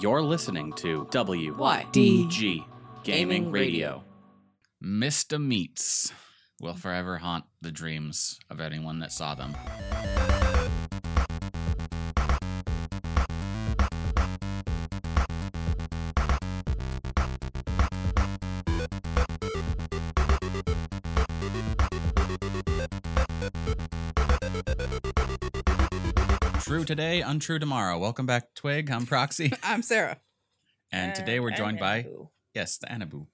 You're listening to WYDG D. Gaming Gaming Radio. Mr. Meats will forever haunt the dreams of anyone that saw them. Today, untrue tomorrow. Welcome back, Twig. I'm Proxy. I'm Sarah. And today we're joined by Anabu. Yes, the Anabu.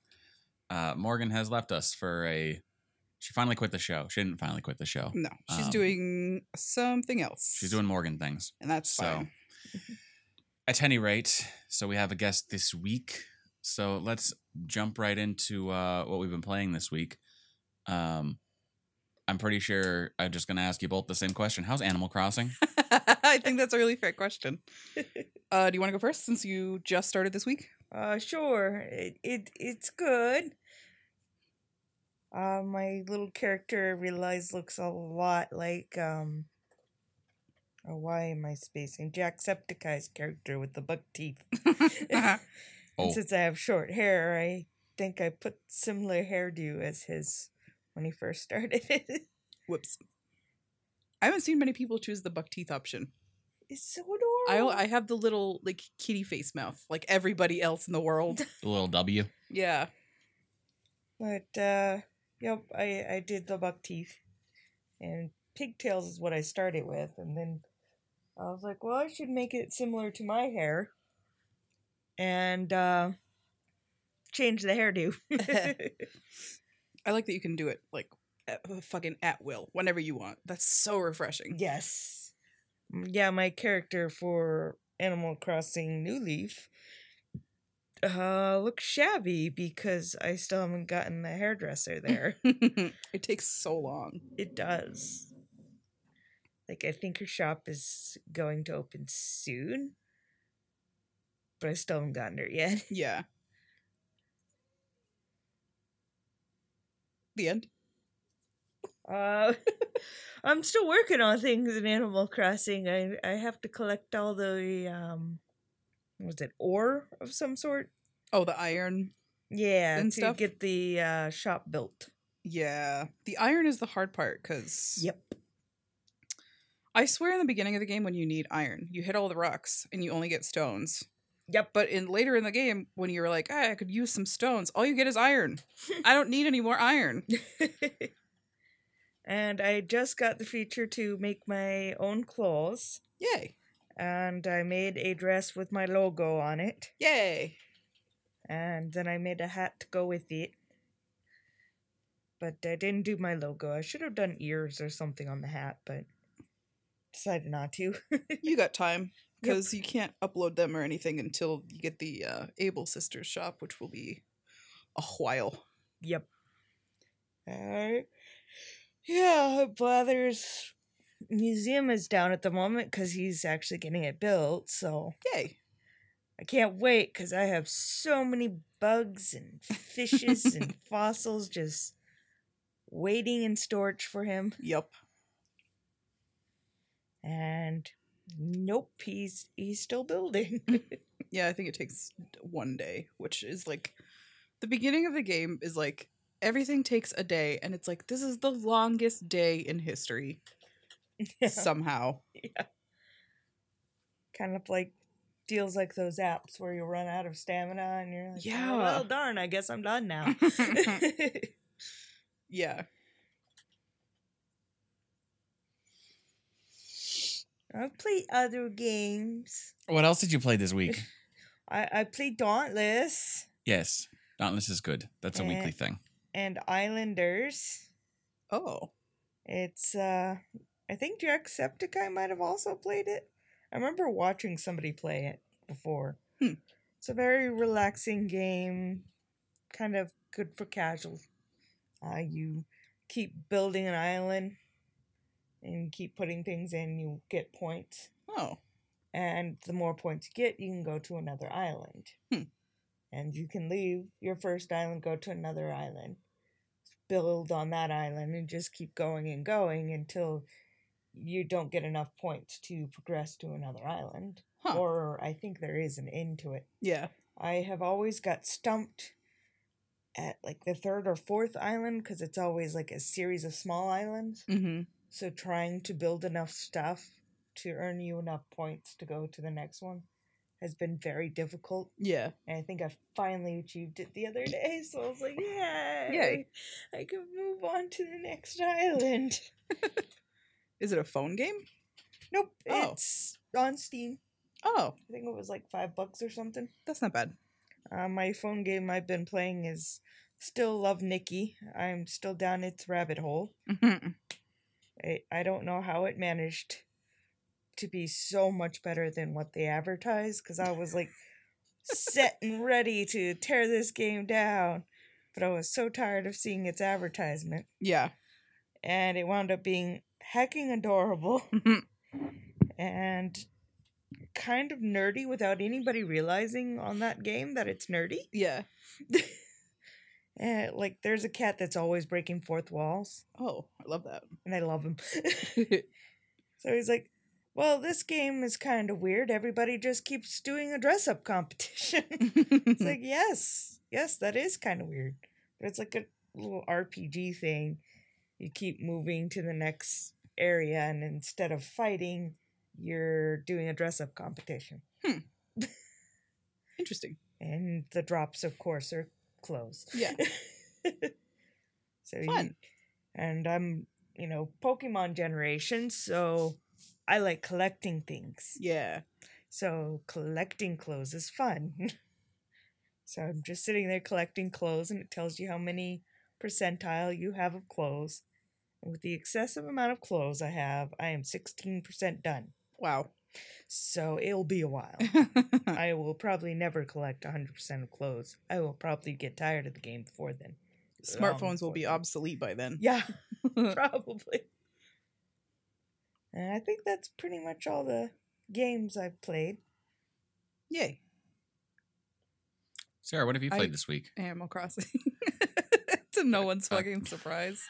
Uh, Morgan has left us for a. She finally quit the show. She didn't finally quit the show. No, she's Um, doing something else. She's doing Morgan things. and that's So, fine. at any rate, so we have a guest this week. So let's jump right into uh, what we've been playing this week. Um, I'm pretty sure I'm just going to ask you both the same question. How's Animal Crossing? I think that's a really fair question. Uh, do you want to go first since you just started this week? Uh, sure. It, it it's good. Uh, my little character I realize looks a lot like um. Oh, why am I spacing Jacksepticeye's character with the buck teeth? Oh. Since I have short hair, I think I put similar hairdo as his when he first started. It. Whoops. I haven't seen many people choose the buck teeth option. it's so I adorable. I have the little like kitty face mouth like everybody else in the world. The little W. yeah. But uh yep, I I did the buck teeth. And pigtails is what I started with and then I was like, well, I should make it similar to my hair. And uh change the hairdo. I like that you can do it like at, uh, fucking at will whenever you want. That's so refreshing. yes. Mm, Yeah, my character for Animal Crossing New Leaf uh looks shabby because I still haven't gotten the hairdresser there. it takes so long. It does. Like I think her shop is going to open soon. But I still haven't gotten her yet. Yeah. The end. Uh I'm still working on things in Animal Crossing. I I have to collect all the um was it ore of some sort? Oh, the iron. Yeah, And to stuff? get the uh shop built. Yeah. The iron is the hard part because Yep. I swear in the beginning of the game when you need iron, you hit all the rocks and you only get stones. Yep. But in later in the game, when you're like, "Ah, I could use some stones, all you get is iron. I don't need any more iron. and I just got the feature to make my own clothes. Yay. And I made a dress with my logo on it. Yay. and then I made a hat to go with it. But I didn't do my logo. I should have done ears or something on the hat, but decided not to. You got time because you can't upload them or anything until you get the uh, Able Sisters shop, which will be a while. yep. All right. yeah, Blathers' museum is down at the moment because he's actually getting it built, so Yay. I can't wait because I have so many bugs and fishes and fossils just waiting in storage for him. Yep. and nope he's he's still building mm. Yeah, I think it takes one day, which is like the beginning of the game is like everything takes a day, and it's like this is the longest day in history somehow. yeah kind of like feels like those apps where you run out of stamina and you're like ah, Yeah. "Oh, well darn i guess i'm done now yeah. I've played other games What else did you play this week? i i played dauntless yes. Dauntless is good. That's a weekly Eh. thing. and islanders Oh. it's uh i think jacksepticeye might have also played it i remember watching somebody play it before Hmm. it's a very relaxing game kind of good for casual uh you keep building an island and keep putting things in you get points Oh. and the more points you get you can go to another island Hmm. and you can leave your first island go to another island build on that island and just keep going and going until you don't get enough points to progress to another island Huh. or I think there is an end to it. Yeah. I have always got stumped at like the third or fourth island because it's always like a series of small islands. Mm-hmm. So trying to build enough stuff to earn you enough points to go to the next one has been very difficult. Yeah. And I think I finally achieved it the other day. So I was like, yeah, Yay. I can move on to the next island. Is it a phone game? Nope, Oh. it's on Steam. Oh, I think it was like five bucks or something. that's not bad. Uh, my phone game I've been playing is still Love Nikki. I'm still down its rabbit hole. I, I don't know how it managed to be so much better than what they advertised because I was like set and ready to tear this game down. But I was so tired of seeing its advertisement. yeah. And it wound up being hecking adorable and kind of nerdy without anybody realizing on that game that it's nerdy. yeah. And like, there's a cat that's always breaking fourth walls, Oh, I love that. and I love him. so he's like, "Well, this game is kind of weird. Everybody just keeps doing a dress up competition." it's like, yes, yes, that is kind of weird, but it's like a little RPG thing. You keep moving to the next area, and instead of fighting, you're doing a dress up competition. Hmm. Interesting. And the drops, of course, are clothes. Yeah. so Fun. You, and I'm, you know, Pokemon generation, so I like collecting things. Yeah. So collecting clothes is fun. so I'm just sitting there collecting clothes, and it tells you how many percentile you have of clothes. And with the excessive amount of clothes I have, I am 16% done. Wow. So it'll be a while. I will probably never collect 100% of clothes. I will probably get tired of the game before then. Long Smartphones will be then. obsolete by then. Yeah, probably. And I think that's pretty much all the games I've played. Yay. Sarah, what have you I- played this week? Animal Crossing. to no one's fucking surprise.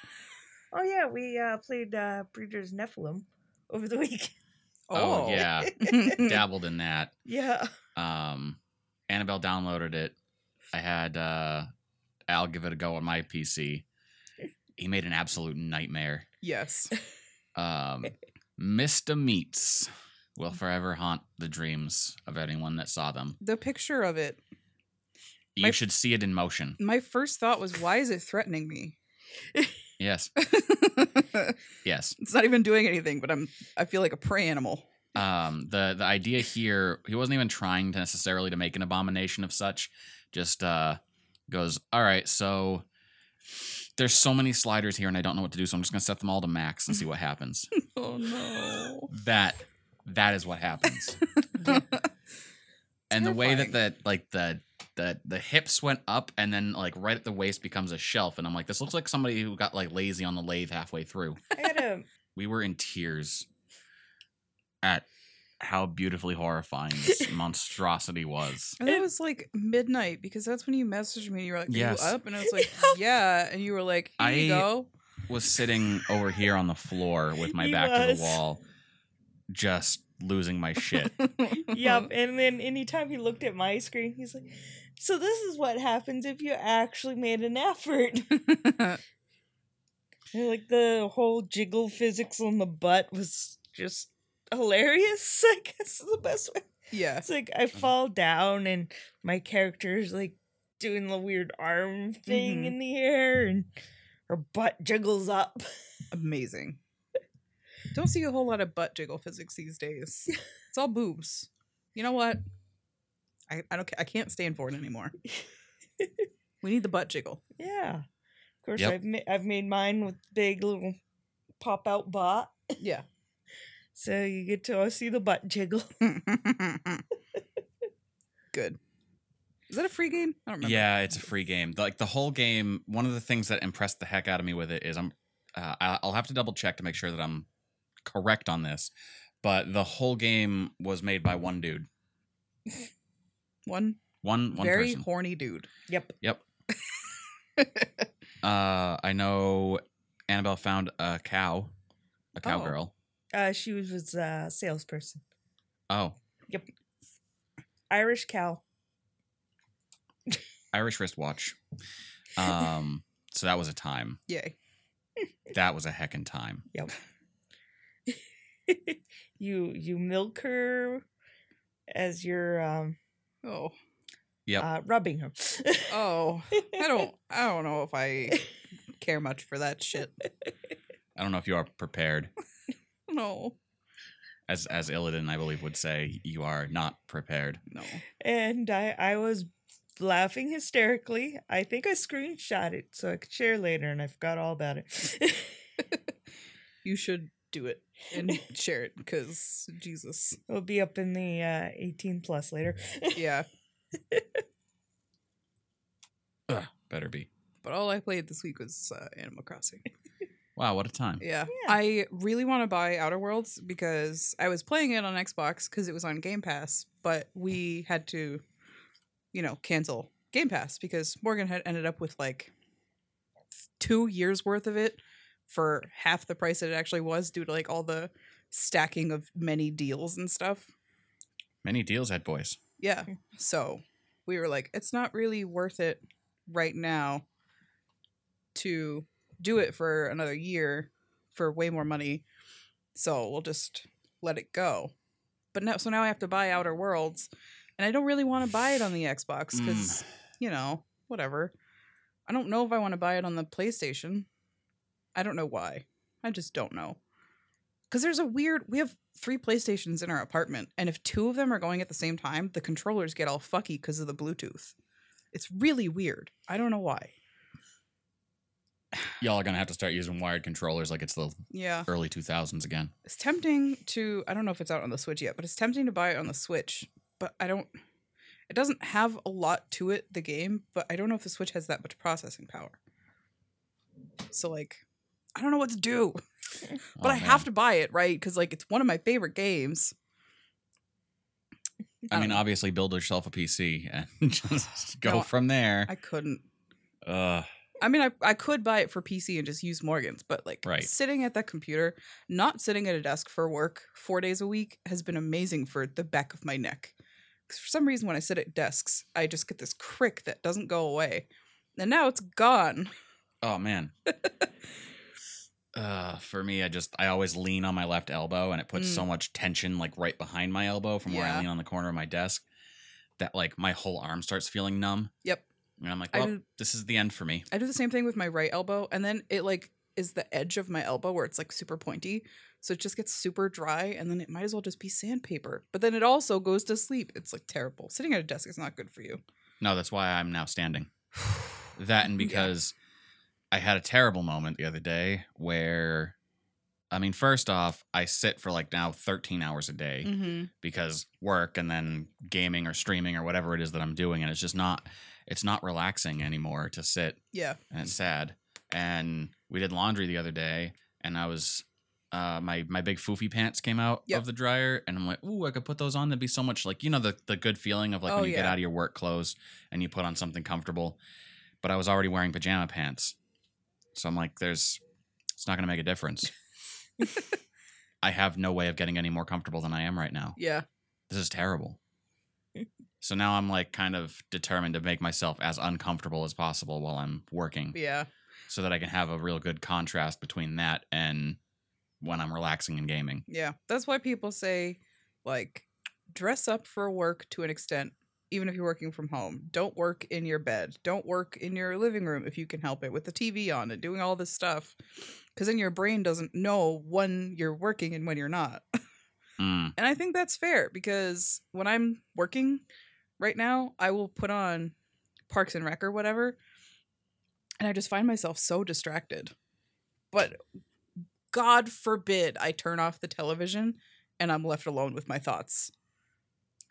Oh yeah, we uh, played uh, Breeders Nephelym over the week. Oh, yeah. Dabbled in that. yeah. Um, Annabelle downloaded it. I had uh, Al give it a go on my PC. He made an absolute nightmare. yes. Um, Mista Meats will forever haunt the dreams of anyone that saw them. The picture of it. You My- should see it in motion. My first thought was, why is it threatening me? Yes, yes. it's not even doing anything, but I'm I feel like a prey animal. Um, the the idea here, he wasn't even trying to necessarily to make an abomination of such. Just uh, goes, all right. So there's so many sliders here, and I don't know what to do. So I'm just gonna set them all to max and see what happens. Oh no. that that is what happens. and the way that the like the the the hips went up and then like right at the waist becomes a shelf and i'm like this looks like somebody who got like lazy on the lathe halfway through I had a we were in tears at how beautifully horrifying this monstrosity was And it was like midnight because that's when you messaged me. You were like, Are Yes. you up? And I was like, Yeah. And you were like, Here you I- go. was sitting over here on the floor with my He back to was. the wall just losing my shit yep. And then anytime he looked at my screen, he's like, "So this is what happens if you actually made an effort." Like the whole jiggle physics on the butt was just hilarious. I guess is the best way. yeah. It's like I fall down and my character's like doing the weird arm thing Mhm. in the air and her butt jiggles up. Amazing. Don't see a whole lot of butt jiggle physics these days. It's all boobs. You know what? I, I don't I can't stand for it anymore. we need the butt jiggle. Yeah. Of course, Yep. I've ma- I've made mine with big little pop out butt, Yeah. so you get to see the butt jiggle. Good. Is that a free game? I don't remember. Yeah, it's a free game. Like the whole game, one of the things that impressed the heck out of me with it is I'm, uh, I- I'll have to double check to make sure that I'm correct on this, but the whole game was made by one dude, One one one very person. horny dude. Yep. Yep. Uh, I know Annabelle found a cow, a Oh. cowgirl. Uh, she was, was a salesperson. Oh. Yep. Irish cow. Irish wristwatch. Um, so that was a time. Yay. That was a heckin' time. Yep. you you milk her as you're um Oh. Yep. uh, rubbing her. Oh. I don't I don't know if I care much for that shit. I don't know if you are prepared. No. As as Illidan, I believe, would say, you are not prepared. No. and I I was laughing hysterically. I think I screenshot it so I could share later, and I forgot all about it. You should do it and share it because Jesus. It'll be up in the uh, 18 plus later. Yeah. Ugh, better be. But all I played this week was uh, Animal Crossing. Wow, what a time. Yeah. Yeah. I really want to buy Outer Worlds because I was playing it on Xbox because it was on Game Pass, but we had to, you know, cancel Game Pass because Morgan had ended up with like two years worth of it for half the price that it actually was due to like all the stacking of many deals and stuff. Many deals had boys. Yeah. So we were like, it's not really worth it right now to do it for another year for way more money. So we'll just let it go. But now, so now I have to buy Outer Worlds, and I don't really want to buy it on the Xbox mm. because, you know, whatever. I don't know if I want to buy it on the PlayStation. I don't know why. I just don't know. Because there's a weird, we have three PlayStations in our apartment, and if two of them are going at the same time, the controllers get all fucky because of the Bluetooth. It's really weird. I don't know why. Y'all are gonna have to start using wired controllers like it's the Yeah. early 2000s again. It's tempting to, I don't know if it's out on the Switch yet, but it's tempting to buy it on the Switch. But I don't, it doesn't have a lot to it, the game, but I don't know if the Switch has that much processing power. So, like, I don't know what to do. But Oh, I have to buy it, right? Because, like, it's one of my favorite games. I mean, know. obviously, build yourself a PC and just go No, from there. I couldn't. Uh, I mean, I, I could buy it for PC and just use Morgan's, but like Right. sitting at that computer, not sitting at a desk for work four days a week has been amazing for the back of my neck. Because for some reason, when I sit at desks, I just get this crick that doesn't go away. And now it's gone. Oh man. uh, for me, I just I always lean on my left elbow, and it puts Mm. so much tension like right behind my elbow from where I lean on the corner of my desk that like my whole arm starts feeling numb. Yep. And I'm like, well, do- this is the end for me. I do the same thing with my right elbow, and then it like is the edge of my elbow where it's like super pointy. So it just gets super dry, and then it might as well just be sandpaper. But then it also goes to sleep. It's like terrible. Sitting at a desk is not good for you. No, that's why I'm now standing. That and Yeah. I had a terrible moment the other day where, I mean, first off, I sit for like now 13 hours a day Mm-hmm. because work and then gaming or streaming or whatever it is that I'm doing, and it's just not, it's not relaxing anymore to sit, Yeah. and it's sad. And we did laundry the other day, and I was. Uh, my my big foofy pants came out Yep. of the dryer, and I'm like, "Ooh, I could put those on. That'd be so much like you know the the good feeling of like Oh, when you get out of your work clothes and you put on something comfortable." But I was already wearing pajama pants, so I'm like, "There's, it's not gonna make a difference." I have no way of getting any more comfortable than I am right now. Yeah. This is terrible. so now I'm like kind of determined to make myself as uncomfortable as possible while I'm working Yeah. so that I can have a real good contrast between that and when I'm relaxing and gaming. Yeah. That's why people say, like, dress up for work to an extent, even if you're working from home. Don't work in your bed. Don't work in your living room if you can help it with the TV on and doing all this stuff. Because then your brain doesn't know when you're working and when you're not. Mm, And I think that's fair because when I'm working right now, I will put on Parks and Rec or whatever, and I just find myself so distracted. But God forbid I turn off the television and I'm left alone with my thoughts.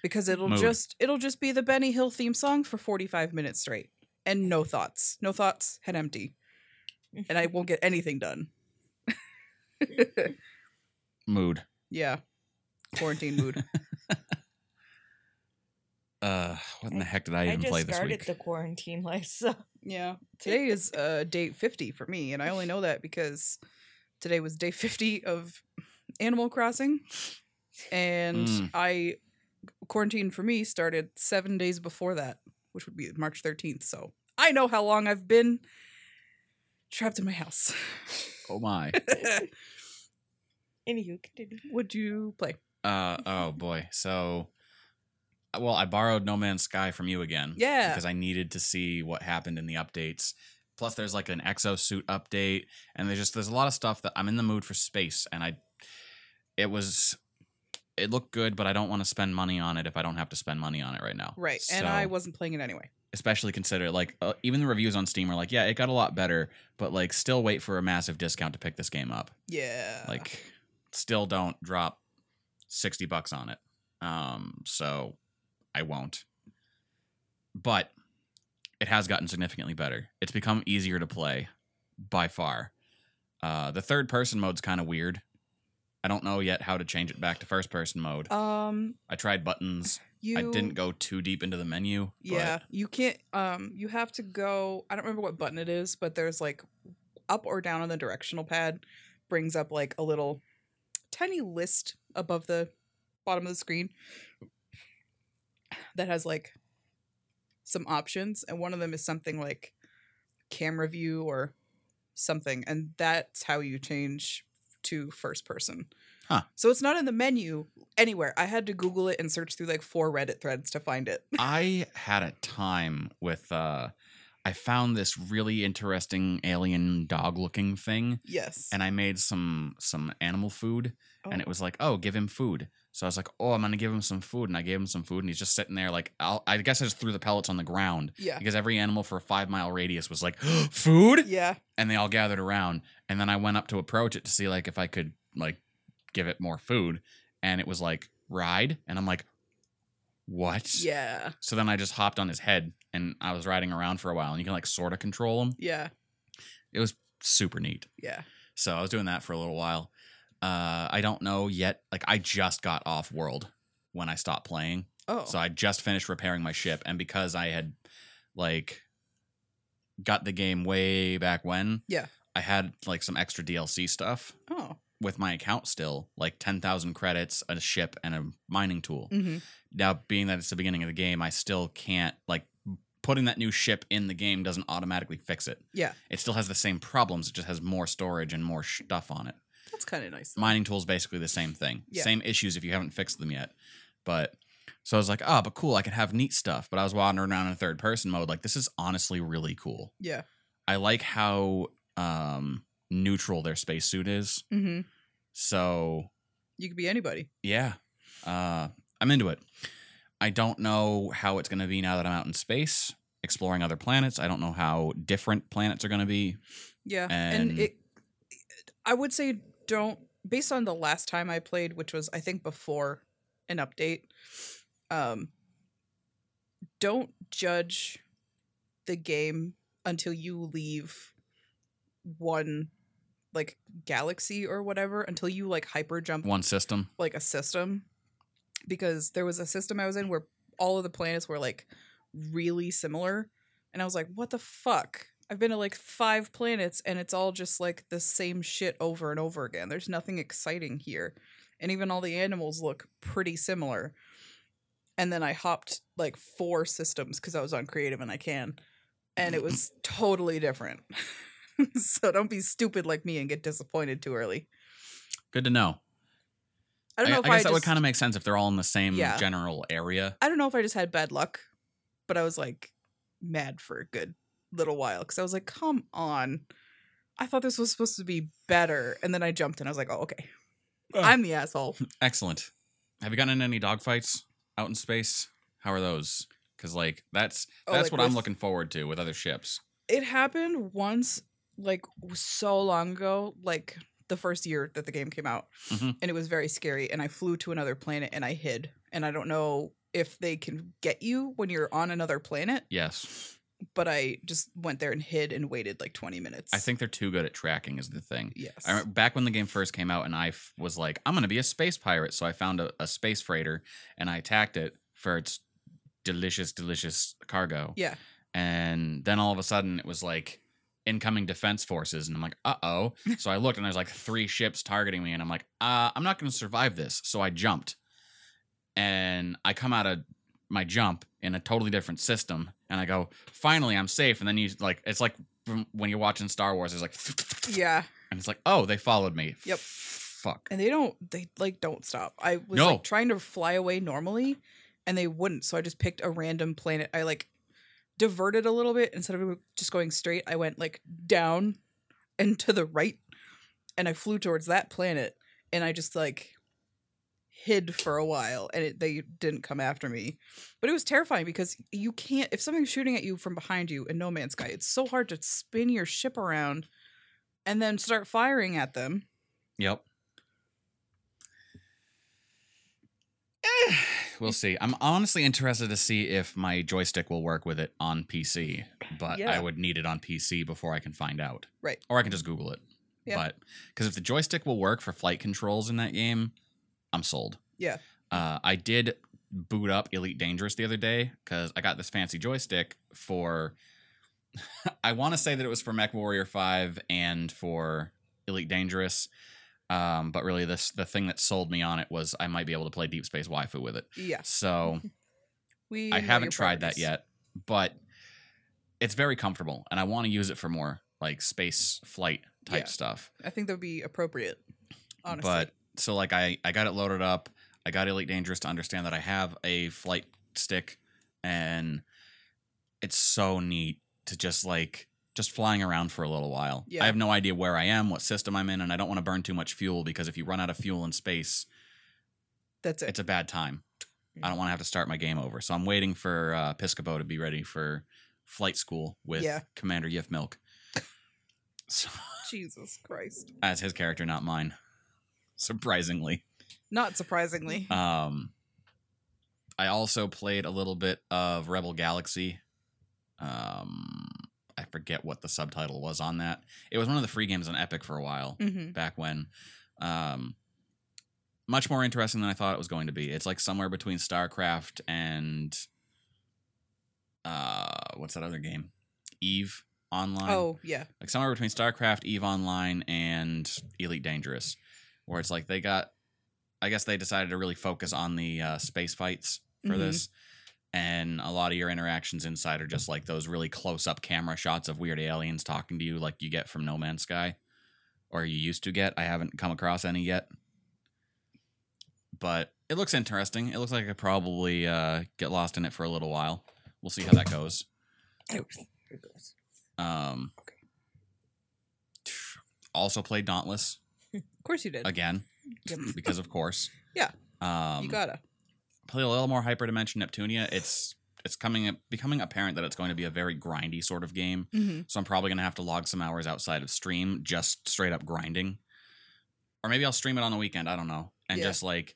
Because it'll Mood. just it'll just be the Benny Hill theme song for 45 minutes straight and no thoughts. No thoughts, head empty. And I won't get anything done. mood. yeah. Quarantine mood. Uh, what in the heck did I even play this i started week? the quarantine life, so Yeah. Today is uh date 50 for me and I only know that because today was day 50 of Animal Crossing and Mm. I quarantine for me started seven days before that, which would be March 13th. So I know how long I've been trapped in my house. Oh my. Anywho, continue. Would you play? Uh oh boy. So well, I borrowed No Man's Sky from you again. Yeah. Because I needed to see what happened in the updates. Plus there's like an exosuit update and there's just there's a lot of stuff that I'm in the mood for space and I it was it looked good, but I don't want to spend money on it if I don't have to spend money on it right now. Right. And I wasn't playing it anyway. especially consider like uh, even the reviews on Steam are like, yeah, it got a lot better, but like still wait for a massive discount to pick this game up. Yeah. Like still don't drop 60 bucks on it. Um so I won't. But it has gotten significantly better. It's become easier to play by far. Uh the third person mode's kind of weird. I don't know yet how to change it back to first person mode. um I tried buttons. you I didn't go too deep into the menu. but- Yeah, you can't. Um, you have to go. I don't remember what button it is, but there's like up or down on the directional pad brings up like a little tiny list above the bottom of the screen that has like some options, and one of them is something like camera view or something, and that's how you change to first person. Huh. So it's not in the menu anywhere. I had to Google it and search through like four Reddit threads to find it. I had a time with uh I found this really interesting alien dog looking thing Yes. and I made some some animal food and it Oh. was like, "Oh, give him food." So I was like, "Oh, I'm going to give him some food." And I gave him some food and he's just sitting there like I'll, I guess I just threw the pellets on the ground Yeah. because every animal for a 5-mile radius was like, "Food?" Yeah. And they all gathered around and then I went up to approach it to see like if I could like give it more food and it was like, "Ride." And I'm like, "What?" Yeah. So then I just hopped on his head and I was riding around for a while and you can like sort of control him. Yeah. It was super neat. Yeah. So I was doing that for a little while. Uh, I don't know yet. Like I just got off world when I stopped playing. Oh. So I just finished repairing my ship and because I had like got the game way back when, Yeah. I had like some extra DLC stuff oh. with my account still, like 10,000 credits, a ship and a mining tool hmm now being that it's the beginning of the game i still can't like putting that new ship in the game doesn't automatically fix it Yeah. it still has the same problems it just has more storage and more stuff on it That's kind of nice. though. mining tool is basically the same thing Yeah. same issues if you haven't fixed them yet but so i was like oh but cool i can have neat stuff but i was wandering around in third person mode like this is honestly really cool Yeah. i like how um neutral their spacesuit is hmm so You could be anybody. yeah uh i'm into it i don't know how it's going to be now that i'm out in space exploring other planets i don't know how different planets are going to be Yeah. And- And, it, I would say don't, based on the last time I played, which was, I think, before an update, um, don't judge the game until you leave one like galaxy or whatever until you like hyper jump one system. like a system. Because there was a system I was in where all of the planets were like really similar and I was like what the fuck I've been to like five planets and it's all just like the same shit over and over again. There's nothing exciting here. And even all the animals look pretty similar. And then I hopped like four systems cuz I was on creative and I can. And it was totally different. So don't be stupid like me and get disappointed too early. Good to know. I don't know if I I, guess that would kind of make sense if they're all in the same Yeah. general area. I don't know if I just had bad luck, but I was like mad for a good little while because I was like, come on. I thought this was supposed to be better. And then I jumped and I was like, oh, okay. Oh. I'm the asshole. excellent have you gotten in any dogfights out in space how are those because like that's Oh, that's like what i'm looking forward to with other ships It happened once, like so long ago, like the first year that the game came out. Mhm. And it was very scary. And I flew to another planet and I hid. And I don't know if they can get you when you're on another planet, yes but I just went there and hid and waited like 20 minutes. i think they're too good at tracking is the thing yes. I remember back when the game first came out, and I f- was like, I'm gonna be a space pirate. So I found a, a space freighter and I attacked it for its delicious, delicious cargo. Yeah. And then all of a sudden, it was like incoming defense forces, and I'm like, uh oh. so I looked, and there's like three ships targeting me, and I'm like, uh, I'm not gonna survive this. So I jumped, and I come out of my jump in a totally different system, and I go, finally, I'm safe. And then you like, it's like when you're watching Star Wars, it's like, Yeah. and it's like, oh, they followed me. Yep. Fuck. And they don't they like don't stop. I was No. like trying to fly away normally and they wouldn't. So I just picked a random planet. I like diverted a little bit instead of just going straight. I went like down and to the right and I flew towards that planet and I just like hid for a while and it, they didn't come after me. But it was terrifying because you can't if something's shooting at you from behind you in No Man's Sky, it's so hard to spin your ship around and then start firing at them. Yep. Eh, we'll see. I'm honestly interested to see if my joystick will work with it on PC, but I would need it on PC before I can find out. Right. Or I can just Google it. Yeah. But because if the joystick will work for flight controls in that game, I'm sold. Yeah. Uh, I did boot up Elite Dangerous the other day because I got this fancy joystick for. I want to say that it was for Mech Warrior Five and for Elite Dangerous, um, but really this the thing that sold me on it was I might be able to play Deep Space Waifu with it. Yeah. So We I haven't tried that yet, but it's very comfortable, and I want to use it for more like space flight type Yeah. stuff. I think that would be appropriate. Honestly. But so like I I got it loaded up. I got Elite Dangerous to understand that I have a flight stick, and it's so neat to just like just flying around for a little while. Yeah. I have no idea where I am, what system I'm in, and I don't want to burn too much fuel because if you run out of fuel in space, that's it. it's a bad time. I don't want to have to start my game over. So I'm waiting for uh, Piscopo to be ready for flight school with Yeah. Commander Yif Milk. So, Jesus Christ. as his character, not mine. Surprisingly. Not surprisingly. Um, I also played a little bit of Rebel Galaxy. Um, I forget what the subtitle was on that. It was one of the free games on Epic for a while hmm back when. Um, much more interesting than I thought it was going to be. It's like somewhere between StarCraft and uh, what's that other game? Eve Online. Oh, yeah. like somewhere between StarCraft, Eve Online, and Elite Dangerous, where it's like they got. I guess they decided to really focus on the uh, space fights for Mhm. this. And a lot of your interactions inside are just like those really close up camera shots of weird aliens talking to you, like you get from No Man's Sky, or you used to get. I haven't come across any yet. But it looks interesting. It looks like I could probably uh, get lost in it for a little while. We'll see how that goes. Oh. Um, also played Dauntless course you did. again Yep. because of course. Yeah. Um, you gotta. play a little more Hyperdimension Neptunia. It's it's coming becoming apparent that it's going to be a very grindy sort of game. hmm So I'm probably gonna have to log some hours outside of stream, just straight up grinding, or maybe I'll stream it on the weekend. I don't know, and Yeah. just like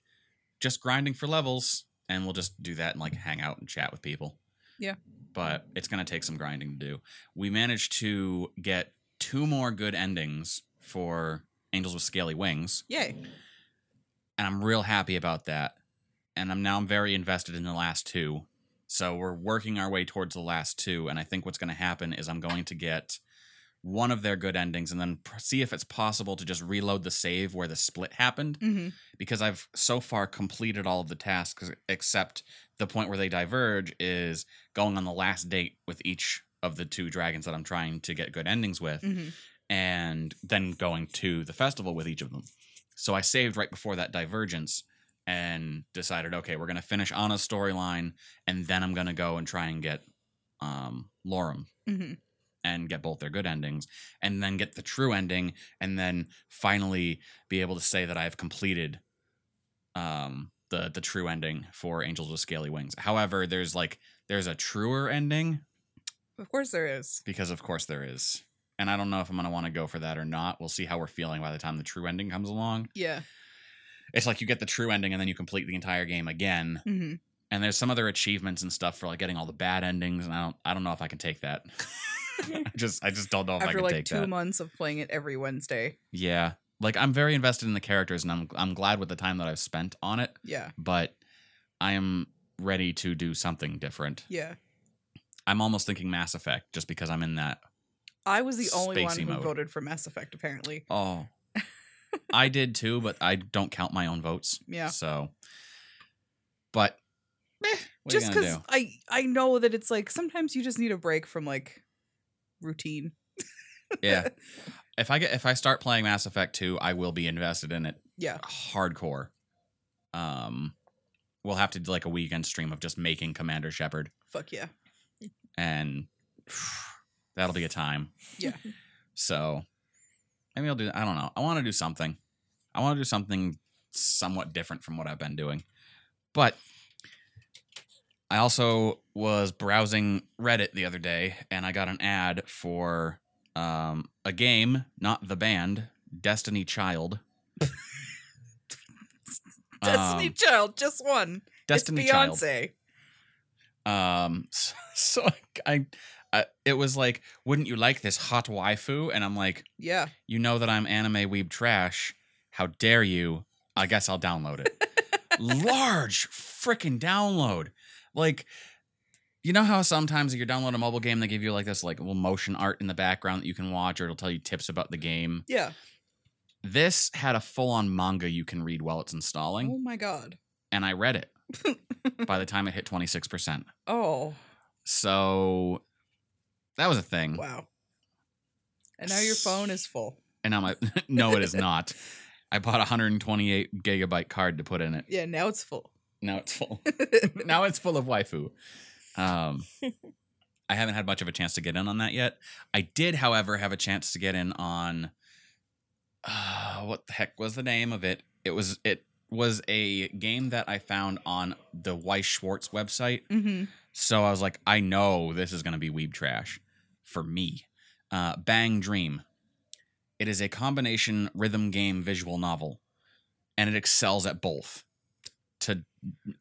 just grinding for levels, and we'll just do that and like hang out and chat with people. Yeah. but it's gonna take some grinding to do. We managed to get two more good endings for Angels with Scaly Wings Yay. and I'm real happy about that. And I'm now I'm very invested in the last two. So we're working our way towards the last two, and I think what's going to happen is I'm going to get one of their good endings, and then pr- see if it's possible to just reload the save where the split happened, hmm because I've so far completed all of the tasks except the point where they diverge is going on the last date with each of the two dragons that I'm trying to get good endings with hmm and then going to the festival with each of them. So I saved right before that divergence and decided, okay, we're gonna finish Anna's storyline, and then I'm gonna go and try and get um Lorem hmm and get both their good endings, and then get the true ending, and then finally be able to say that I've completed um the the true ending for Angels with Scaly Wings. However, there's like there's a truer ending Of course there is. because of course there is. And I don't know if I'm gonna want to go for that or not. We'll see how we're feeling by the time the true ending comes along. Yeah. It's like you get the true ending and then you complete the entire game again. hmm And there's some other achievements and stuff for like getting all the bad endings, and I don't I don't know if I can take that. I just I just don't know if I can like take two that. months of playing it every Wednesday. Yeah. Like I'm very invested in the characters and I'm I'm glad with the time that I've spent on it, Yeah. but I am ready to do something different. Yeah. I'm almost thinking Mass Effect just because I'm in that I was the only one who mode. voted for Mass Effect, apparently. Oh. I did too, but I don't count my own votes. Yeah. So But eh, just are you gonna because? I I know that it's like sometimes you just need a break from like routine. Yeah. if I get if I start playing Mass Effect 2, I will be invested in it Yeah. hardcore. Um we'll have to do like a weekend stream of just making Commander Shepard Fuck yeah. and that'll be a time. Yeah. So maybe I'll do I don't know. I want to do something. I want to do something somewhat different from what I've been doing. But I also was browsing Reddit the other day and I got an ad for um, a game, not the band, Destiny Child. Destiny Um, Child, just one. Destiny it's Child. Beyonce. Um, so, so I, I, it was like, wouldn't you like this hot waifu? And I'm like, Yeah. you know that I'm anime weeb trash. How dare you? I guess I'll download it. Large freaking download. Like, you know how sometimes if you download a mobile game, they give you like this like little motion art in the background that you can watch, or it'll tell you tips about the game. Yeah. This had a full on manga you can read while it's installing, Oh my god. and I read it by the time it hit 26%. Oh So that was a thing. wow. And now your phone is full. And now my no, it is not. I bought a 128 gigabyte card to put in it. Yeah. Now it's full. Now it's full. now it's full of waifu. Um, I haven't had much of a chance to get in on that yet. I did, however, have a chance to get in on uh, what the heck was the name of it? It was it was a game that I found on the Weiss Schwarz website. mm-hmm. So I was like, I know this is going to be weeb trash for me. Uh, Bang Dream. It is a combination rhythm game visual novel, and it excels at both to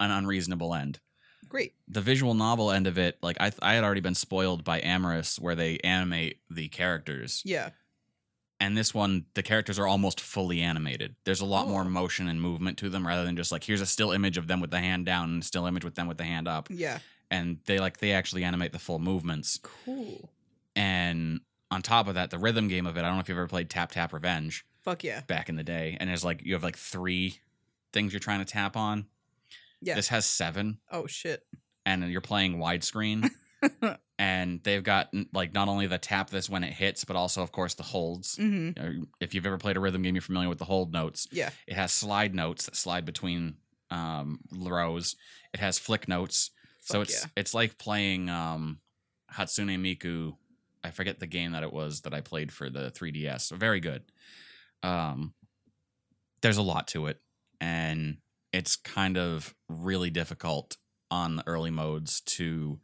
an unreasonable end. Great. The visual novel end of it, like I, I had already been spoiled by Amorous, where they animate the characters, Yeah. and this one, the characters are almost fully animated. There's a lot more Oh. motion and movement to them, rather than just like here's a still image of them with the hand down and still image with them with the hand up Yeah. and they like they actually animate the full movements. Cool. And on top of that, the rhythm game of it, I don't know if you've ever played Tap Tap Revenge Fuck yeah. back in the day, and it's like you have like three things you're trying to tap on. Yeah. This has seven, Oh shit. and you're playing widescreen. and they've got like not only the tap this when it hits, but also of course the holds. Mm-hmm. If you've ever played a rhythm game, you're familiar with the hold notes. Yeah. It has slide notes that slide between um, rows. It has flick notes. so it's yeah. it's like playing um, Hatsune Miku. I forget the game that it was that I played for the 3DS. Very good. Um, there's a lot to it, and it's kind of really difficult on the early modes to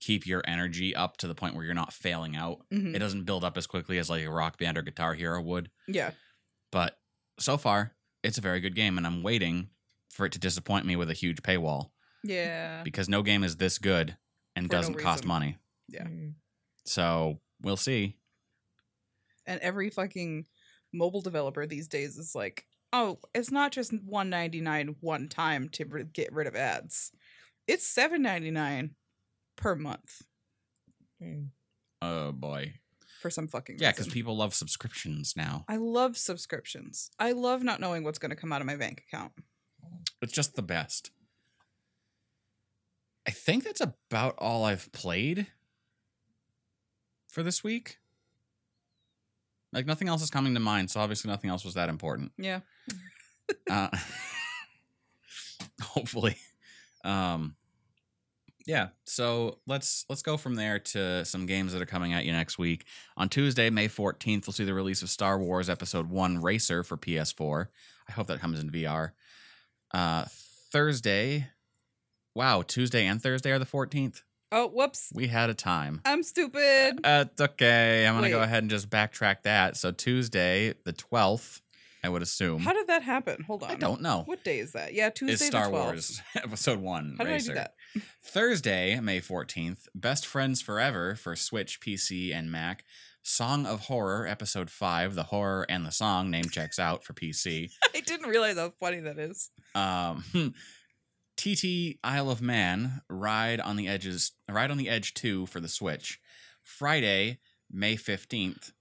keep your energy up to the point where you're not failing out. Mhm. It doesn't build up as quickly as like a rock band or guitar hero would. Yeah. But so far, it's a very good game, and I'm waiting for it to disappoint me with a huge paywall Yeah. because no game is this good and For doesn't cost money. Yeah. Mm. So we'll see. And every fucking mobile developer these days is like, oh, it's not just one ninety nine one time to re- get rid of ads. It's seven ninety nine per month Mm. Oh boy. for some fucking Yeah, because people love subscriptions now. I love subscriptions. I love not knowing what's going to come out of my bank account. It's just the best. I think that's about all I've played for this week. Like nothing else is coming to mind, so obviously nothing else was that important. Yeah. Uh, hopefully. Um yeah, so let's let's go from there to some games that are coming at you next week. On Tuesday, May 14th, we'll see the release of Star Wars Episode 1 Racer for PS4. I hope that comes in VR. Uh Thursday, wow, Tuesday and Thursday are the 14th. Oh, whoops. We had a time. I'm stupid. Uh, it's okay. I'm going to go ahead and just backtrack that. So Tuesday, the 12th, I would assume. How did that happen? Hold on. I don't know. What day is that? Yeah, Tuesday is the Star 12th. Wars Episode 1 How did I do that? Thursday, May 14th, Best Friends Forever for Switch, PC, and Mac. Song of Horror, Episode 5, The Horror and the Song, name checks out for PC. I didn't realize how funny that is. Um, TT Isle of Man, Ride on the Edges, Ride on the Edge 2 for the Switch. Friday, May 15th,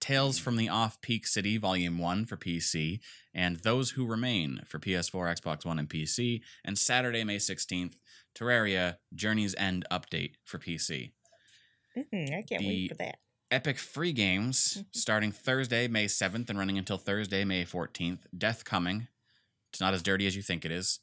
Tales from the Off Peak City Volume 1 for PC, and Those Who Remain for PS4, Xbox One, and PC, and Saturday, May 16th, Terraria Journey's End Update for PC. Mhm, I can't The- wait for that. Epic free games starting Thursday, May 7th, and running until Thursday, May 14th. Death Coming. It's not as dirty as you think it is.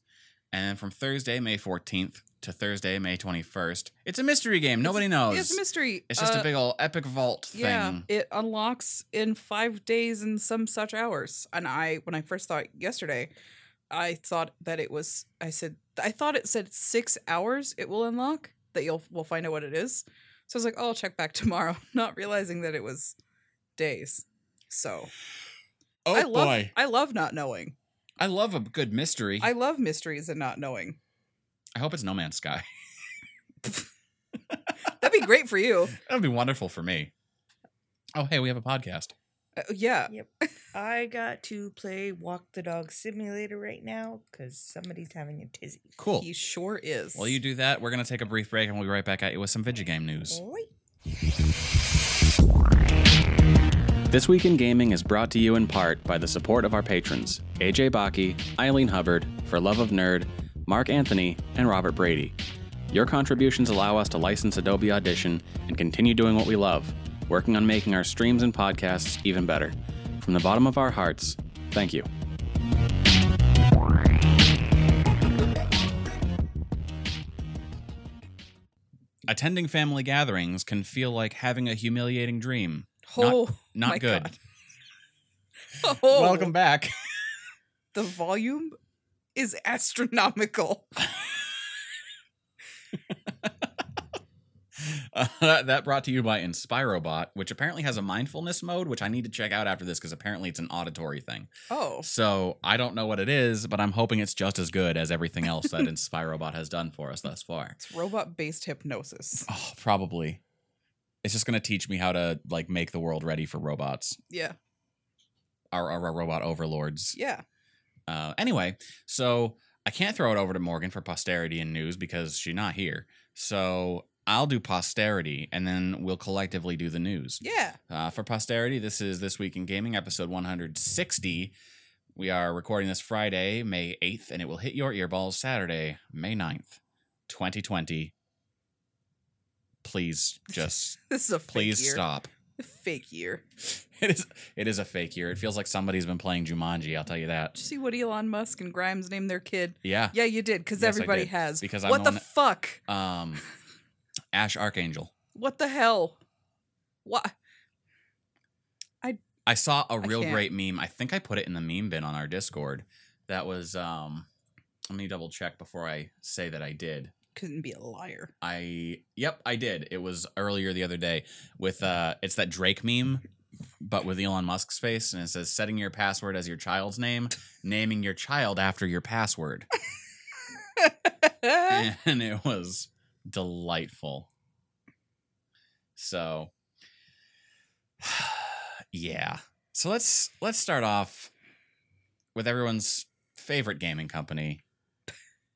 And then from Thursday, May 14th to Thursday, May 21st, it's a mystery game. Nobody knows. It's a mystery. It's just Uh, a big old epic vault thing. Yeah, it unlocks in five days and some such hours. And I, when I first thought yesterday, I thought that it was. I said I thought it said six hours. It will unlock. That you'll we'll find out what it is. So I was like, oh, I'll check back tomorrow, not realizing that it was days. So Oh I love boy. I love not knowing. I love a good mystery. I love mysteries and not knowing. I hope it's No Man's Sky. That'd be great for you. That would be wonderful for me. Oh, hey, we have a podcast. Uh, yeah. Yep. I got to play Walk the Dog Simulator right now because somebody's having a tizzy. Cool. He sure is. While you do that, we're going to take a brief break and we'll be right back at you with some video game news. Oi. This Week in Gaming is brought to you in part by the support of our patrons AJ Baki, Eileen Hubbard, For Love of Nerd, Mark Anthony, and Robert Brady. Your contributions allow us to license Adobe Audition and continue doing what we love, working on making our streams and podcasts even better. From the bottom of our hearts, thank you. Attending family gatherings can feel like having a humiliating dream. Oh, Not my good. God. Oh, Welcome back. The volume is astronomical. Uh, that that brought to you by Inspirobot, which apparently has a mindfulness mode, which I need to check out after this because apparently it's an auditory thing. Oh, So I don't know what it is, but I'm hoping it's just as good as everything else that Inspirobot has done for us thus far. it's robot based hypnosis. Oh, probably. It's just going to teach me how to like make the world ready for robots, Yeah. our, our, our robot overlords. Yeah. Uh, anyway, so I can't throw it over to Morgan for posterity and news because she's not here. So I'll do posterity, and then we'll collectively do the news. Yeah. Uh, for posterity, this is This Week in Gaming, episode 160. We are recording this Friday, May 8th, and it will hit your earballs Saturday, May 9th, 2020. Please, just This is a fake please year. stop. Fake year. It is it is a fake year. It feels like somebody's been playing Jumanji, I'll tell you that. Did you see what Elon Musk and Grimes named their kid? Yeah. Yeah, you did, because Yes, everybody did, has. because I'm what the fuck? Um Ash Archangel. What the hell? What? I I saw a real great meme. I think I put it in the meme bin on our Discord. That was um let me double check before I say that I did. Couldn't be a liar. I yep, I did. It was earlier the other day with uh it's that Drake meme but with Elon Musk's face and it says setting your password as your child's name, naming your child after your password. and it was delightful. So yeah. So let's let's start off with everyone's favorite gaming company,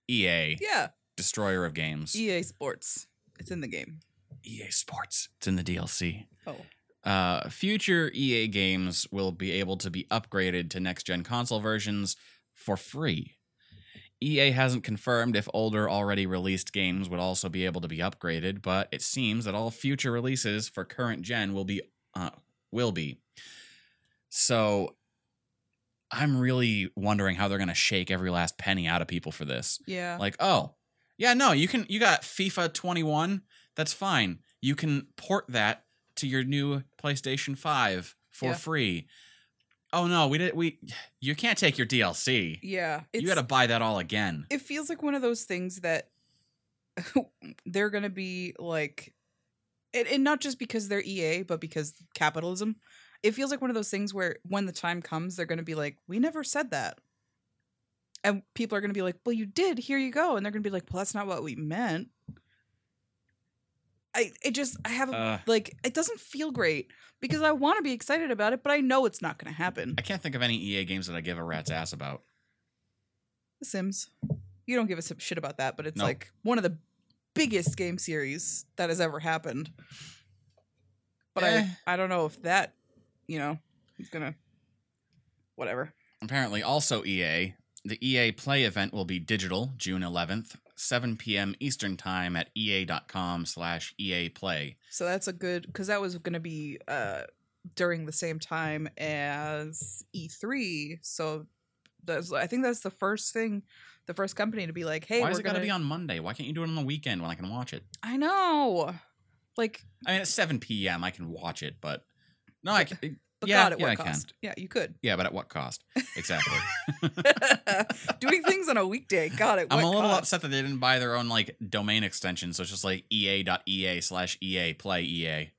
EA, yeah. Destroyer of games. EA Sports. It's in the game. EA Sports. It's in the DLC. Oh. Uh, future EA games will be able to be upgraded to next gen console versions for free. EA hasn't confirmed if older already released games would also be able to be upgraded, but it seems that all future releases for current gen will be uh, will be. So I'm really wondering how they're going to shake every last penny out of people for this. Yeah. Like, oh, yeah, no, you can you got FIFA 21, that's fine. You can port that to your new PlayStation 5 for Yeah. free. Oh no, we did we you can't take your DLC. yeah. you got to buy that all again. it feels like one of those things that they're gonna be like and, and not just because they're EA, but because capitalism. It feels like one of those things where when the time comes, they're gonna be like, We never said that. And people are gonna be like, Well, you did, here you go. And they're gonna be like, Well, that's not what we meant. I it just I have a Uh, like it doesn't feel great because I want to be excited about it, but I know it's not gonna happen. I can't think of any EA games that I give a rat's ass about. The Sims. You don't give a shit about that, but it's Nope. like one of the biggest game series that has ever happened. But Eh. I I don't know if that you know, he's gonna whatever. Apparently, also EA. The EA Play event will be digital, June 11th, 7 p.m. Eastern Time at ea.com slash EA Play. So that's a good because that was gonna be uh during the same time as E3. So that's I think that's the first thing, the first company to be like, hey, Why is it gonna be on Monday? Why can't you do it on the weekend when I can watch it? I know, like, I mean, at 7 p.m. I can watch it, but no, I can. But yeah, God, at yeah, what I can. Yeah, you could. Yeah, but at what cost? Exactly. Doing things on a weekday. God, at I'm what a little cost? upset that they didn't buy their own like domain extension, so it's just like ea.ea slash ea play ea.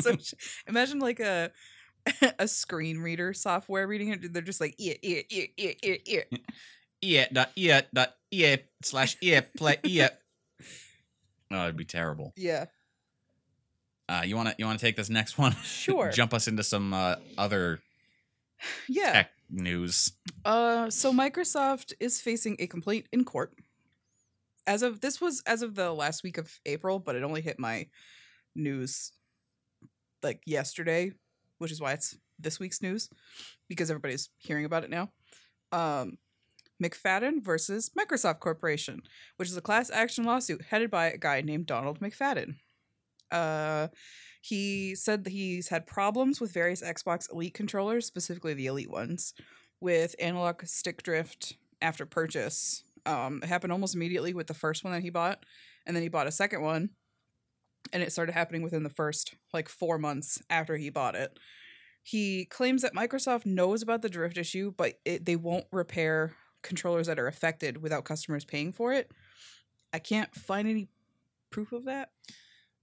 so imagine like a a screen reader software reading it. They're just like yeah, yeah, yeah, yeah, yeah. ea dot ea dot ea slash ea play ea. Oh, it'd be terrible. yeah. Uh, you wanna you wanna take this next one? Sure. Jump us into some uh, other Yeah. tech news. Uh, so Microsoft is facing a complaint in court. As of this was as of the last week of April, but it only hit my news like yesterday, which is why it's this week's news because everybody's hearing about it now. Um, McFadden versus Microsoft Corporation, which is a class action lawsuit headed by a guy named Donald McFadden. Uh, he said that he's had problems with various Xbox Elite controllers, specifically the Elite ones, with analog stick drift after purchase. Um, it happened almost immediately with the first one that he bought, and then he bought a second one, and it started happening within the first like four months after he bought it. He claims that Microsoft knows about the drift issue, but it, they won't repair controllers that are affected without customers paying for it. I can't find any proof of that.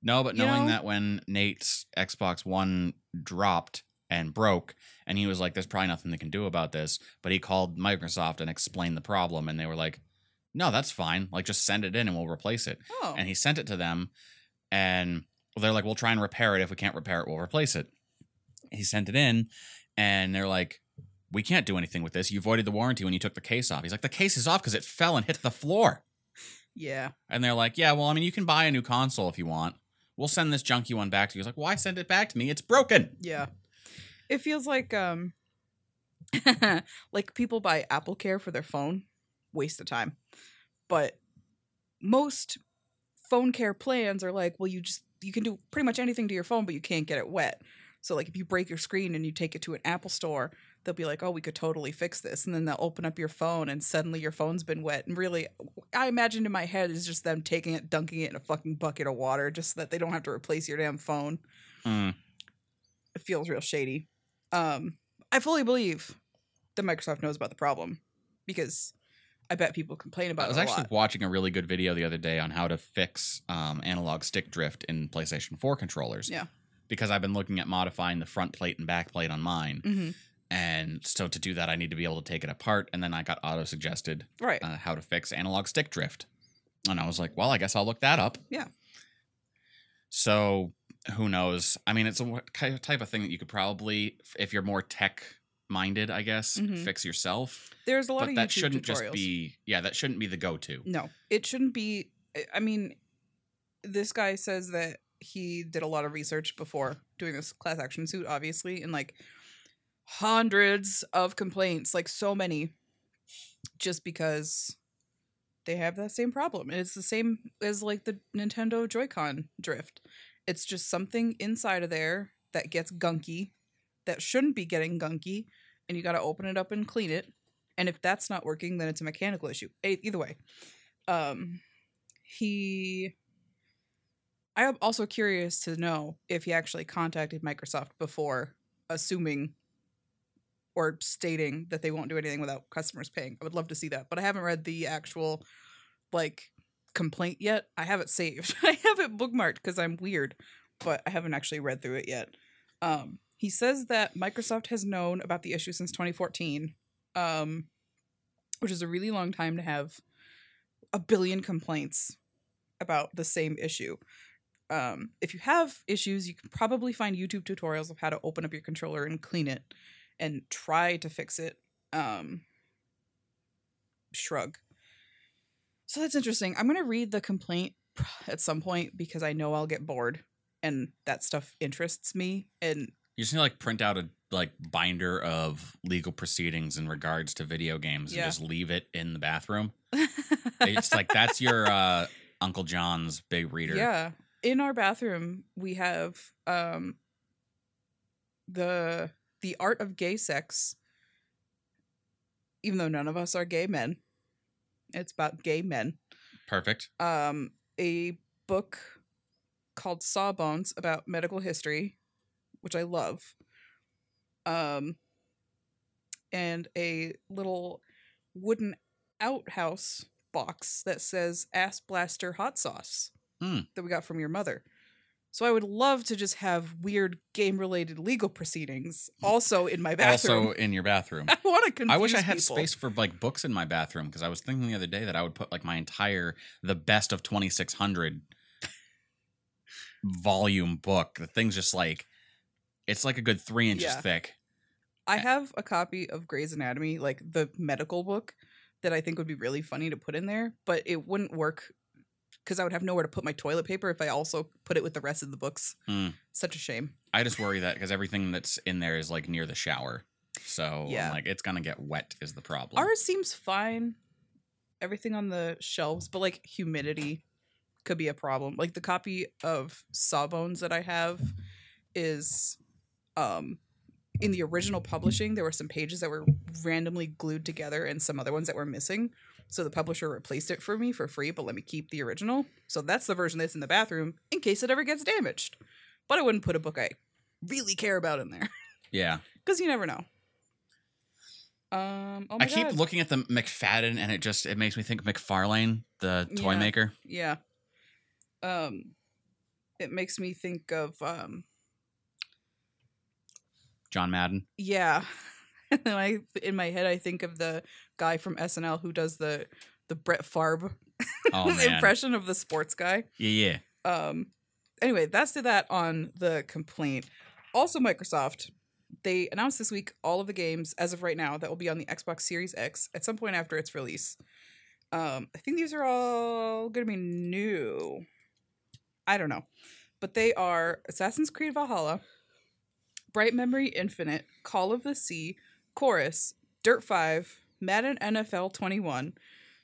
No, but You knowing know? that when Nate's Xbox One dropped and broke, and he was like, "There's probably nothing they can do about this," but he called Microsoft and explained the problem, and they were like, "No, that's fine. Like, just send it in and we'll replace it." Oh, And he sent it to them, and they're like, "We'll try and repair it. If we can't repair it, we'll replace it." He sent it in, and they're like. We can't do anything with this. You voided the warranty when you took the case off. He's like, the case is off because it fell and hit the floor. yeah. And they're like, yeah, well, I mean, you can buy a new console if you want. We'll send this junky one back to you. He's like, why send it back to me? It's broken. Yeah. It feels like um like people buy Apple Care for their phone, waste of time. But most phone care plans are like, well you just you can do pretty much anything to your phone but you can't get it wet. So like if you break your screen and you take it to an Apple store, they'll be like, "Oh, we could totally fix this." And then they'll open up your phone and suddenly your phone's been wet. And really I imagined in my head is just them taking it, dunking it in a fucking bucket of water just so that they don't have to replace your damn phone Mm. it feels real shady. Um, I fully believe that Microsoft knows about the problem because I bet people complain about it. I was it actually lot. watching a really good video the other day on how to fix um, analog stick drift in PlayStation 4 controllers. Yeah. Because I've been looking at modifying the front plate and back plate on mine. hmm And so to do that, I need to be able to take it apart. And then I got auto suggested Right. uh, how to fix analog stick drift. And I was like, well, I guess I'll look that up. Yeah. So who knows? I mean, it's a type of thing that you could probably, if you're more tech minded, I guess, Mhm. fix yourself. There's a lot But of that YouTube shouldn't tutorials. just be, yeah, that shouldn't be the go to. No, it shouldn't be. I mean, this guy says that he did a lot of research before doing this class action suit, obviously, and like hundreds of complaints, like so many, just because they have that same problem. And it's the same as like the Nintendo Joy-Con drift. It's just something inside of there that gets gunky, that shouldn't be getting gunky, and you got to open it up and clean it. And if that's not working, then it's a mechanical issue. Either way, um, he. I am also curious to know if he actually contacted Microsoft before assuming or stating that they won't do anything without customers paying. I would love to see that, but I haven't read the actual like complaint yet. I have it saved. I have it bookmarked because I'm weird, but I haven't actually read through it yet. Um, he says that Microsoft has known about the issue since 2014, um, which is a really long time to have a billion complaints about the same issue. Um, if you have issues, you can probably find YouTube tutorials of how to open up your controller and clean it and try to fix it. Um, shrug. So that's interesting. I'm going to read the complaint at some point because I know I'll get bored and that stuff interests me. And You just need to like print out a like binder of legal proceedings in regards to video games Yeah. and just leave it in the bathroom. It's like that's your uh Uncle John's big reader. Yeah. In our bathroom, we have um the the art of gay sex. Even though none of us are gay men. It's about gay men. Perfect. Um a book called Sawbones about medical history, which I love. Um and a little wooden outhouse box that says Ass Blaster hot sauce Hmm. that we got from your mother. So I would love to just have weird game related legal proceedings also in my bathroom. Also in your bathroom. I want to confuse I wish I had people. space for like books in my bathroom because I was thinking the other day that I would put like my entire the best of 2600 volume book. The thing's just like it's like a good 3 inches Yeah. thick. I have a copy of Grey's Anatomy, like the medical book, that I think would be really funny to put in there, but it wouldn't work because I would have nowhere to put my toilet paper if I also put it with the rest of the books. Hmm. Such a shame. I just worry that because everything that's in there is like near the shower. So Yeah. I'm like it's gonna get wet is the problem. Ours seems fine. Everything on the shelves, but like humidity could be a problem. Like the copy of Sawbones that I have is um in the original publishing there were some pages that were randomly glued together and some other ones that were missing. So the publisher replaced it for me for free, but let me keep the original. So that's the version that's in the bathroom in case it ever gets damaged. But I wouldn't put a book I really care about in there yeah. because you never know. Um, oh I keep looking at the McFadden and it just it makes me think McFarlane, the toy Yeah. maker. Yeah. Um it makes me think of um John Madden. yeah. And then I in my head I think of the guy from SNL who does the the Brett Farb Oh impression of the sports guy. Yeah, yeah. Um anyway, that's to that on the complaint. Also Microsoft they announced this week all of the games as of right now that will be on the Xbox Series X at some point after its release. Um, I think these are all going to be new. I don't know. But they are Assassin's Creed Valhalla, Bright Memory Infinite, Call of the Sea, Chorus, Dirt 5, Madden NFL 21,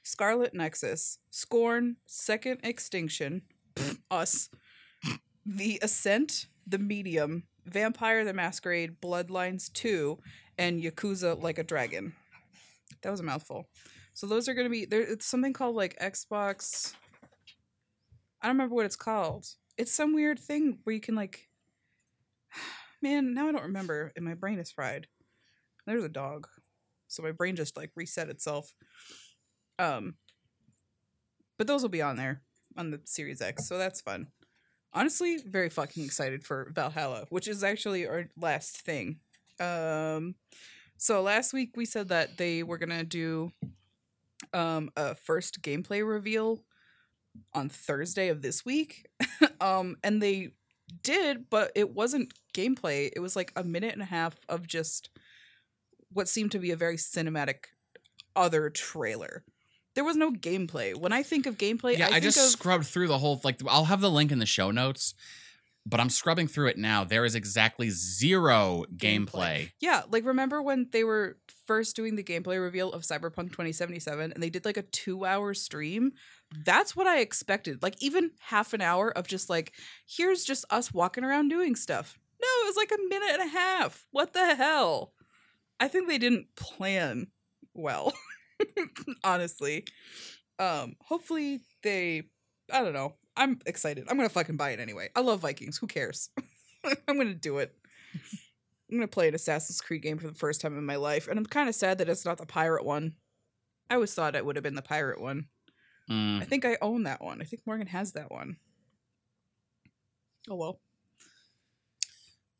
Scarlet Nexus, Scorn, Second Extinction, Us, The Ascent, The Medium, Vampire the Masquerade, Bloodlines 2, and Yakuza Like a Dragon. That was a mouthful. So those are going to be there. It's something called like Xbox. I don't remember what it's called. It's some weird thing where you can like. Man, now I don't remember, and my brain is fried. There's a dog, so my brain just like reset itself. Um. But those will be on there on the Series X, so that's fun. Honestly, very fucking excited for Valhalla, which is actually our last thing. Um. So last week we said that they were gonna do um a first gameplay reveal on Thursday of this week. um and they did, but it wasn't gameplay. It was like a minute and a half of just what seemed to be a very cinematic other trailer. There was no gameplay. When I think of gameplay, yeah, I, I, just of scrubbed through the whole like I'll have the link in the show notes, but I'm scrubbing through it now. There is exactly zero Gameplay. gameplay. Yeah, like remember when they were first doing the gameplay reveal of Cyberpunk 2077 and they did like a 2-hour stream? That's what I expected. Like even half an hour of just like here's just us walking around doing stuff. No, it was like a minute and a half. What the hell? I think they didn't plan well. Honestly. Um hopefully they I don't know. I'm excited. I'm going to fucking buy it anyway. I love Vikings. Who cares? I'm going to do it. I'm gonna play an Assassin's Creed game for the first time in my life, and I'm kind of sad that it's not the pirate one. I always thought it would have been the pirate one. Mm, I think I own that one. I think Morgan has that one. Oh well.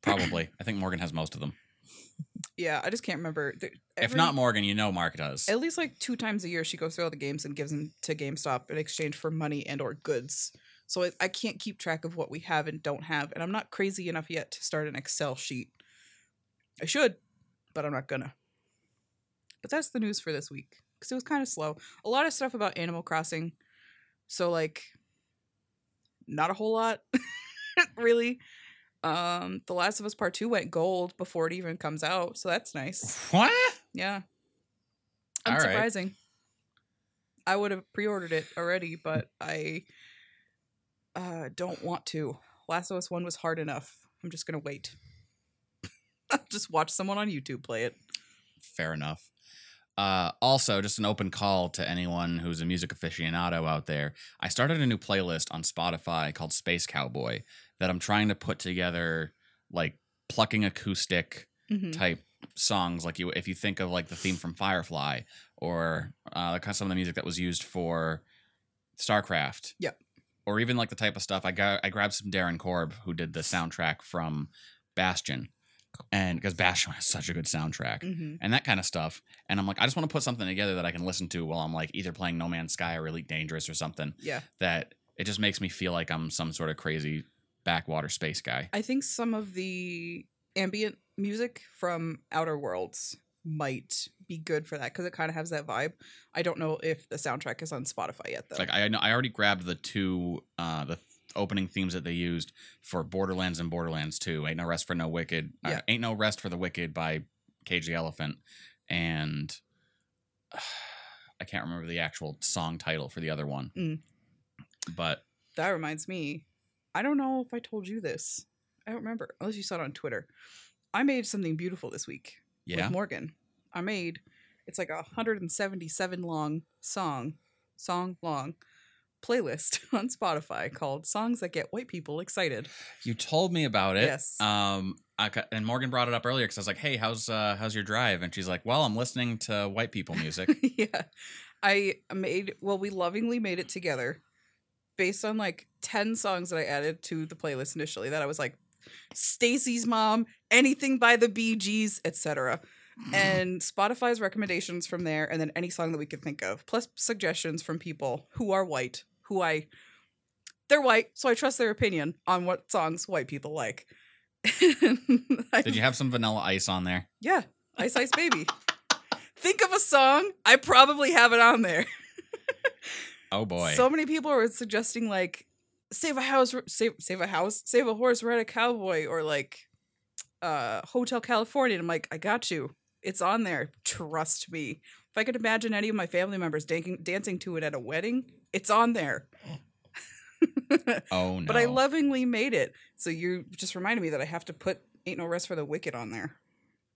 probably. I think Morgan has most of them. Yeah, I just can't remember. There- if not Morgan, you know Mark does. at least like two times a year, she goes through all the games and gives them to GameStop in exchange for money and or goods. So I, I can't keep track of what we have and don't have, and I'm not crazy enough yet to start an Excel sheet. I should, but I'm not gonna. But that's the news for this week because it was kind of slow. A lot of stuff about Animal Crossing, so like, not a whole lot. really. Um, The Last of Us Part Two went gold before it even comes out, so that's nice. What? Yeah, All right. unsurprising. I would have pre-ordered it already, but I uh, don't want to. Last of Us One was hard enough. I'm just gonna wait. Just watch someone on YouTube play it. Fair enough. Uh, also, just an open call to anyone who's a music aficionado out there. I started a new playlist on Spotify called Space Cowboy that I'm trying to put together, like plucking acoustic Mhm. type songs. Like you, if you think of like the theme from Firefly or uh, some of the music that was used for StarCraft. Yep. Or even like the type of stuff I got. I grabbed some Darren Korb who did the soundtrack from Bastion, and because Bastion has such a good soundtrack Mhm. and that kind of stuff. And I'm like, I just want to put something together that I can listen to while I'm like either playing No Man's Sky or Elite Dangerous or something Yeah, that it just makes me feel like I'm some sort of crazy backwater space guy. I think some of the ambient music from Outer Worlds might be good for that because it kind of has that vibe. I don't know if the soundtrack is on Spotify yet though. Like I know I already grabbed the two uh the th- opening themes that they used for Borderlands and Borderlands 2. Ain't no rest for no wicked. uh, Ain't no rest for the wicked by Cage the Elephant and I can't remember the actual song title for the other one. Mm. But that reminds me. I don't know if I told you this. I don't remember unless you saw it on Twitter. I made something beautiful this week yeah. with Morgan. I made it's like a 177 long song, song long playlist on Spotify called "Songs That Get White People Excited." You told me about it. Yes. Um, I, and Morgan brought it up earlier because I was like, "Hey, how's uh, how's your drive?" And she's like, "Well, I'm listening to white people music." yeah. I made well, we lovingly made it together based on like 10 songs that I added to the playlist initially that I was like Stacy's mom, anything by the Bee Gees, etc. And Spotify's recommendations from there and then any song that we could think of, plus suggestions from people who are white, who I they're white, so I trust their opinion on what songs white people like. Did you have some Vanilla Ice on there? Yeah, Ice Ice Baby. Think of a song. I probably have it on there. Oh boy. So many people were suggesting like save a house, save save a house, save a horse, ride a cowboy, or like uh Hotel California. And I'm like, I got you. It's on there. Trust me. If I could imagine any of my family members dancing dancing to it at a wedding, it's on there. oh no. But I lovingly made it. So you just reminded me that I have to put Ain't No Rest for the Wicked on there.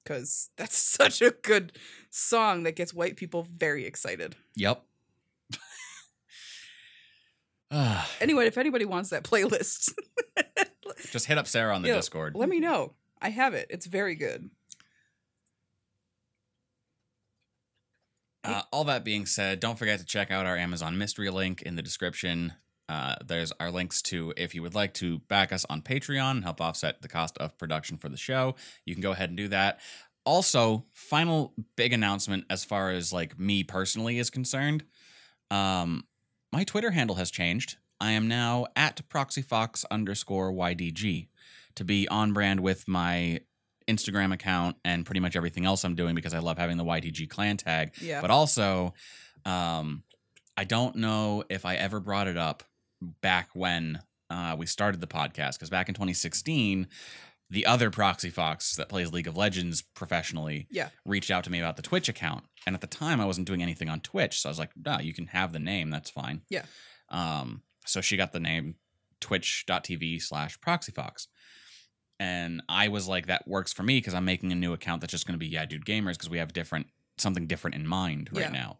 Cause that's such a good song that gets white people very excited. Yep. Anyway, if anybody wants that playlist, Just hit up Sarah on the Yeah, Discord. let me know. I have it. It's very good. Uh, all that being said, don't forget to check out our Amazon mystery link in the description. Uh, there's our links to if you would like to back us on Patreon and help offset the cost of production for the show. You can go ahead and do that. Also, final big announcement as far as like me personally is concerned. Um, my Twitter handle has changed. I am now at proxyfox underscore ydg to be on brand with my Instagram account and pretty much everything else I'm doing because I love having the YTG clan tag. Yeah. But also, um, I don't know if I ever brought it up back when uh, we started the podcast because back in 2016, the other Proxy Fox that plays League of Legends professionally Yeah. reached out to me about the Twitch account. And at the time, I wasn't doing anything on Twitch. So I was like, no, you can have the name. That's fine. Yeah. Um, so she got the name twitch.tv slash proxyfox. And I was like, that works for me because I'm making a new account that's just going to be Yeah Dude Gamers because we have different something different in mind right Yeah. now.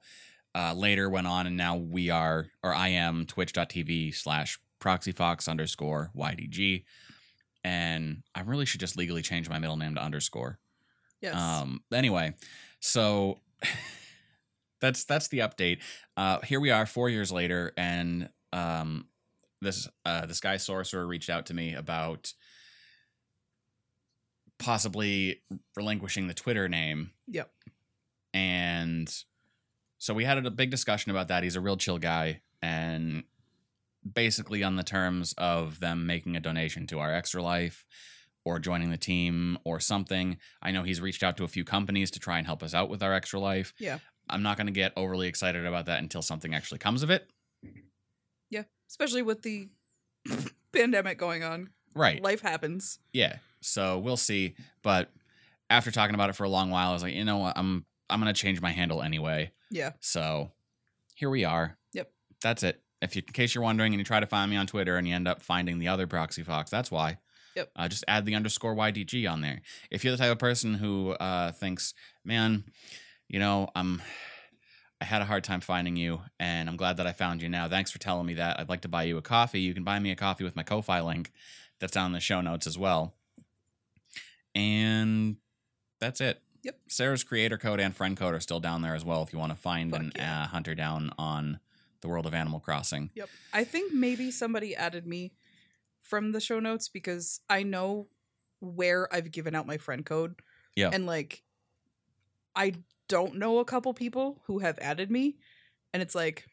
Uh, later went on and now we are, or I am twitch.tv slash proxyfox underscore YDG. And I really should just legally change my middle name to underscore. Yes. Um. Anyway, so that's that's the update. Uh, here we are, four years later, and um, this uh, this guy sorcerer reached out to me about possibly relinquishing the Twitter name. Yep. And so we had a big discussion about that. He's a real chill guy, and basically on the terms of them making a donation to our extra life or joining the team or something. I know he's reached out to a few companies to try and help us out with our extra life. Yeah. I'm not going to get overly excited about that until something actually comes of it. yeah. Especially with the pandemic going on. Right. Life happens. Yeah. So we'll see. But after talking about it for a long while, I was like, you know what? I'm I'm gonna change my handle anyway. Yeah. So here we are. Yep. That's it. If you, in case you're wondering, and you try to find me on Twitter and you end up finding the other Proxy Fox, that's why. Yep. Uh, just add the underscore YDG on there. If you're the type of person who uh, thinks, man, you know, I'm. I had a hard time finding you, and I'm glad that I found you now. Thanks for telling me that. I'd like to buy you a coffee. You can buy me a coffee with my Ko-Fi link. That's down in the show notes as well. And that's it. Yep. Sarah's creator code and friend code are still down there as well if you want to find Fuck and yeah. uh, hunt her down on the world of Animal Crossing. Yep. I think maybe somebody added me from the show notes because I know where I've given out my friend code. Yeah. And like I don't know a couple people who have added me and it's like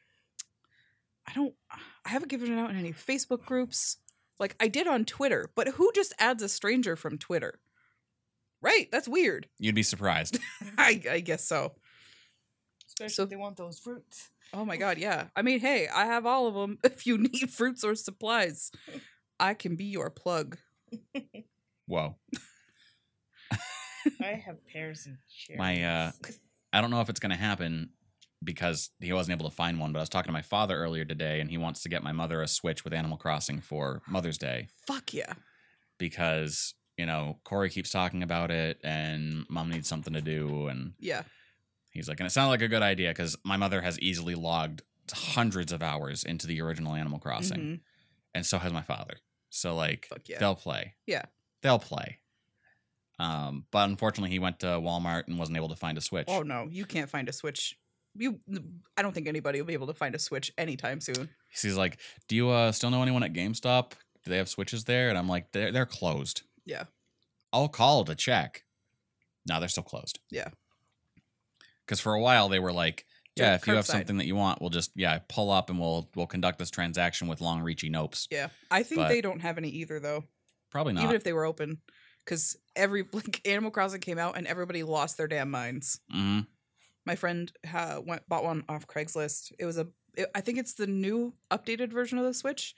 I don't I haven't given it out in any Facebook groups. Like I did on Twitter, but who just adds a stranger from Twitter? Right, that's weird. You'd be surprised. I I guess so. Especially So- if they want those fruits. Oh my god, yeah. I mean, hey, I have all of them. If you need fruits or supplies, I can be your plug. Whoa. I have pears and cherries. My, uh, I don't know if it's going to happen because he wasn't able to find one, but I was talking to my father earlier today and he wants to get my mother a Switch with Animal Crossing for Mother's Day Fuck yeah. because, you know, Corey keeps talking about it and mom needs something to do. And Yeah. he's like, and it sounded like a good idea because my mother has easily logged hundreds of hours into the original Animal Crossing. Mhm. And so has my father. So, like, yeah. they'll play. Yeah. They'll play. Um, but unfortunately, he went to Walmart and wasn't able to find a Switch. Oh no, you can't find a Switch. You I don't think anybody will be able to find a Switch anytime soon. He's like, "Do you uh, still know anyone at GameStop? Do they have Switches there?" And I'm like, "They're they're closed." Yeah. I'll call to check. No, they're still closed. Yeah. Because for a while they were like, "Yeah, They're if you have something that you want, we'll just yeah pull up and we'll we'll conduct this transaction with long reachy nopes." Yeah. I think But- they don't have any either though. Probably not. Even if they were open. Cause every like Animal Crossing came out and everybody lost their damn minds. hmm My friend ha- went bought one off Craigslist. It was a it, I think it's the new updated version of the Switch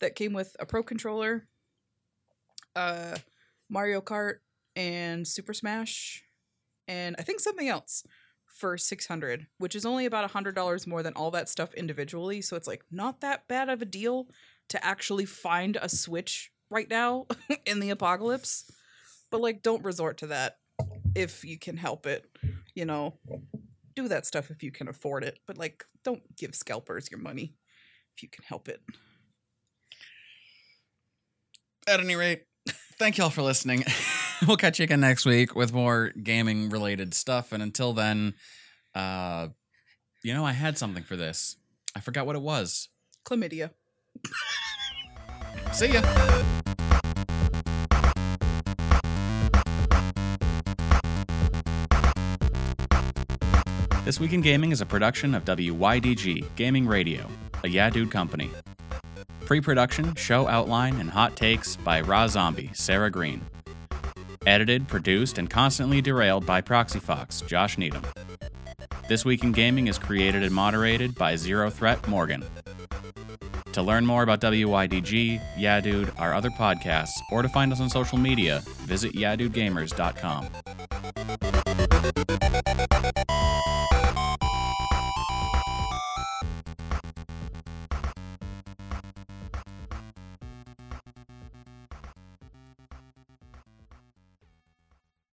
that came with a Pro controller, uh, Mario Kart, and Super Smash, and I think something else for six hundred, which is only about a hundred dollars more than all that stuff individually. So it's like not that bad of a deal to actually find a Switch right now in the apocalypse. But like, don't resort to that if you can help it. You know, do that stuff if you can afford it. But like, don't give scalpers your money if you can help it. At any rate, thank y'all for listening. we'll catch you again next week with more gaming related stuff. And until then, uh, you know, I had something for this. I forgot what it was. Chlamydia. See ya. This Week in Gaming is a production of WYDG Gaming Radio, a Yeah Dude company. Pre production, show outline, and hot takes by Raw Zombie, Sarah Green. Edited, produced, and constantly derailed by Proxy Fox, Josh Needham. This Week in Gaming is created and moderated by Zero Threat Morgan. To learn more about WYDG, Yeah Dude, our other podcasts, or to find us on social media, visit YeahDudeGamers.com.